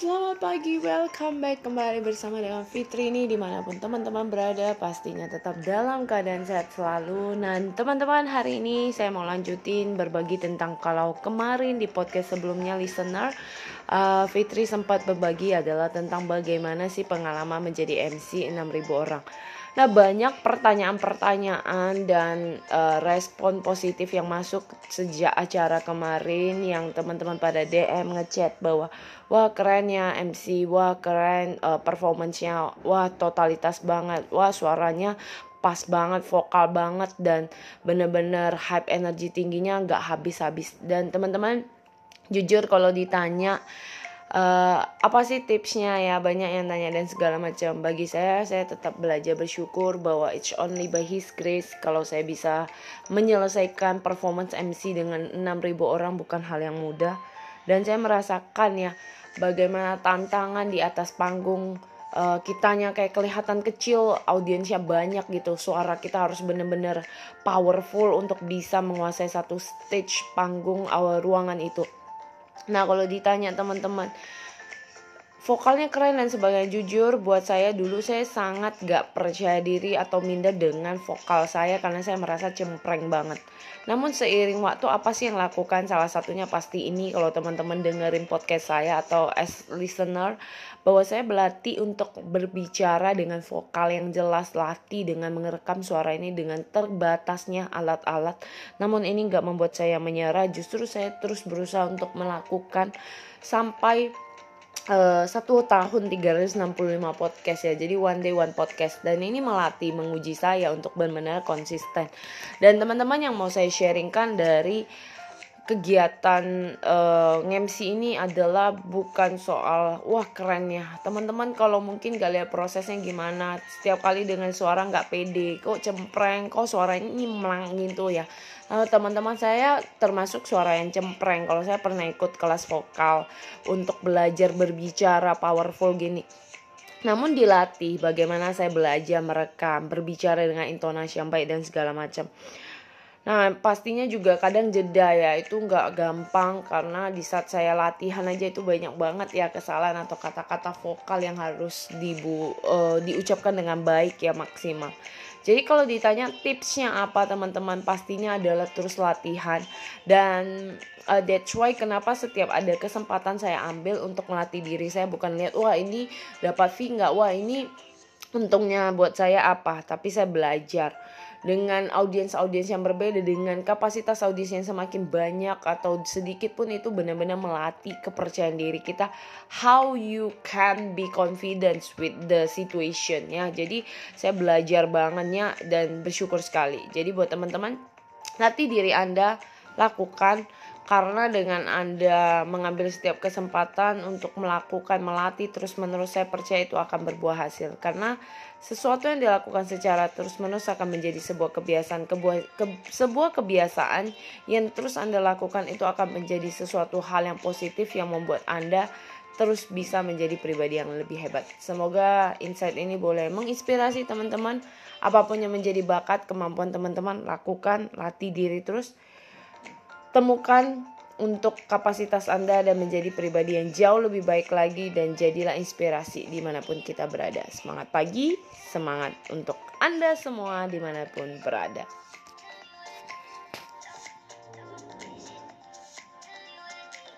Selamat pagi, welcome back kembali bersama dengan Fitri ini di mana pun teman-teman berada pastinya tetap dalam keadaan sehat selalu. Dan teman-teman hari ini saya mau lanjutin berbagi tentang kalau kemarin di podcast sebelumnya listener uh, Fitri sempat berbagi adalah tentang bagaimana sih pengalaman menjadi MC 6000 orang Nah banyak pertanyaan-pertanyaan dan uh, respon positif yang masuk sejak acara kemarin yang teman-teman pada DM ngechat bahwa wah keren ya MC, wah keren uh, performance-nya, wah totalitas banget, wah suaranya pas banget, vokal banget dan bener-bener hype energi tingginya nggak habis-habis. Dan teman-teman jujur kalau ditanya uh, apa sih tipsnya ya banyak yang tanya dan segala macam bagi saya saya tetap belajar bersyukur bahwa it's only by his grace kalau saya bisa menyelesaikan performance MC dengan 6000 orang bukan hal yang mudah dan saya merasakan ya bagaimana tantangan di atas panggung uh, kitanya kayak kelihatan kecil, audiensnya banyak gitu. Suara kita harus bener-bener powerful untuk bisa menguasai satu stage panggung awal ruangan itu. Nah kalau ditanya teman-teman vokalnya keren dan sebagainya jujur buat saya dulu saya sangat gak percaya diri atau minder dengan vokal saya karena saya merasa cempreng banget. Namun seiring waktu apa sih yang lakukan? Salah satunya pasti ini kalau teman-teman dengerin podcast saya atau as listener bahwa saya berlatih untuk berbicara dengan vokal yang jelas latih dengan mengerekam suara ini dengan terbatasnya alat-alat. Namun ini gak membuat saya menyerah justru saya terus berusaha untuk melakukan sampai uh, satu tahun 365 podcast ya. Jadi one day one podcast. Dan ini melatih menguji saya untuk benar-benar konsisten. Dan teman-teman yang mau saya sharingkan dari kegiatan uh, eh, MC ini adalah bukan soal wah keren ya. Teman-teman kalau mungkin gak lihat prosesnya gimana setiap kali dengan suara nggak pede kok cempreng kok suaranya nyimlang gitu ya. Uh, teman-teman saya termasuk suara yang cempreng. Kalau saya pernah ikut kelas vokal untuk belajar berbicara powerful gini. Namun dilatih bagaimana saya belajar merekam berbicara dengan intonasi yang baik dan segala macam Nah pastinya juga kadang jeda ya. Itu nggak gampang karena di saat saya latihan aja itu banyak banget ya kesalahan atau kata-kata vokal yang harus dibu uh, diucapkan dengan baik ya maksimal. Jadi kalau ditanya tipsnya apa teman-teman pastinya adalah terus latihan. Dan uh, that's why kenapa setiap ada kesempatan saya ambil untuk melatih diri saya. Bukan lihat wah ini dapat fee nggak? Wah ini untungnya buat saya apa? Tapi saya belajar dengan audiens-audiens yang berbeda dengan kapasitas audiens yang semakin banyak atau sedikit pun itu benar-benar melatih kepercayaan diri kita how you can be confident with the situation ya. Jadi saya belajar bangetnya dan bersyukur sekali. Jadi buat teman-teman latih diri anda lakukan karena dengan Anda mengambil setiap kesempatan untuk melakukan melatih terus-menerus saya percaya itu akan berbuah hasil. Karena sesuatu yang dilakukan secara terus-menerus akan menjadi sebuah kebiasaan kebuah, ke, sebuah kebiasaan yang terus Anda lakukan itu akan menjadi sesuatu hal yang positif yang membuat Anda terus bisa menjadi pribadi yang lebih hebat. Semoga insight ini boleh menginspirasi teman-teman. Apa pun yang menjadi bakat kemampuan teman-teman lakukan latih diri terus temukan untuk kapasitas Anda dan menjadi pribadi yang jauh lebih baik lagi dan jadilah inspirasi di mana pun kita berada. Semangat pagi, semangat untuk Anda semua di mana pun berada.